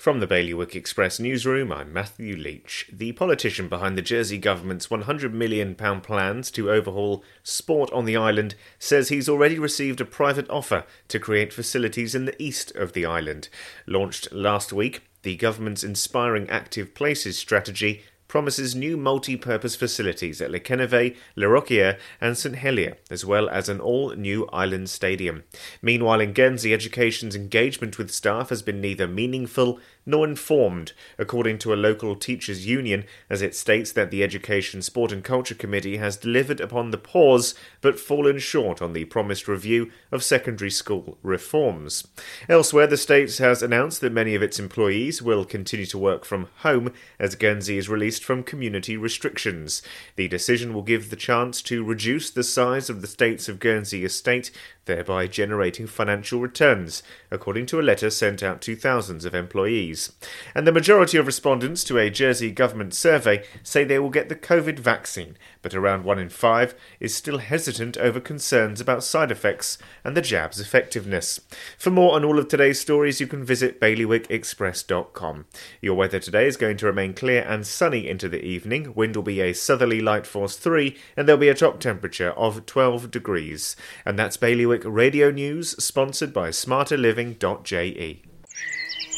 From the Bailiwick Express newsroom, I'm Matthew Leach. The politician behind the Jersey government's £100 million plans to overhaul sport on the island says he's already received a private offer to create facilities in the east of the island. Launched last week, the government's Inspiring Active Places strategy promises new multi-purpose facilities at Les Quennevais, Le Rocquier and St Helier, as well as an all-new island stadium. Meanwhile, in Guernsey, education's engagement with staff has been neither meaningful nor informed, according to a local teachers' union, as it states that the Education, Sport and Culture Committee has delivered upon the pause but fallen short on the promised review of secondary school reforms. Elsewhere, the state has announced that many of its employees will continue to work from home as Guernsey is released from community restrictions. The decision will give the chance to reduce the size of the states of Guernsey estate thereby generating financial returns, according to a letter sent out to thousands of employees. And the majority of respondents to a Jersey government survey say they will get the COVID vaccine, but around one in five is still hesitant over concerns about side effects and the jab's effectiveness. For more on all of today's stories, you can visit bailiwickexpress.com. Your weather today is going to remain clear and sunny into the evening. Wind will be a southerly light force 3, and there'll be a top temperature of 12 degrees. And that's Bailiwick Radio News, sponsored by smarterliving.je.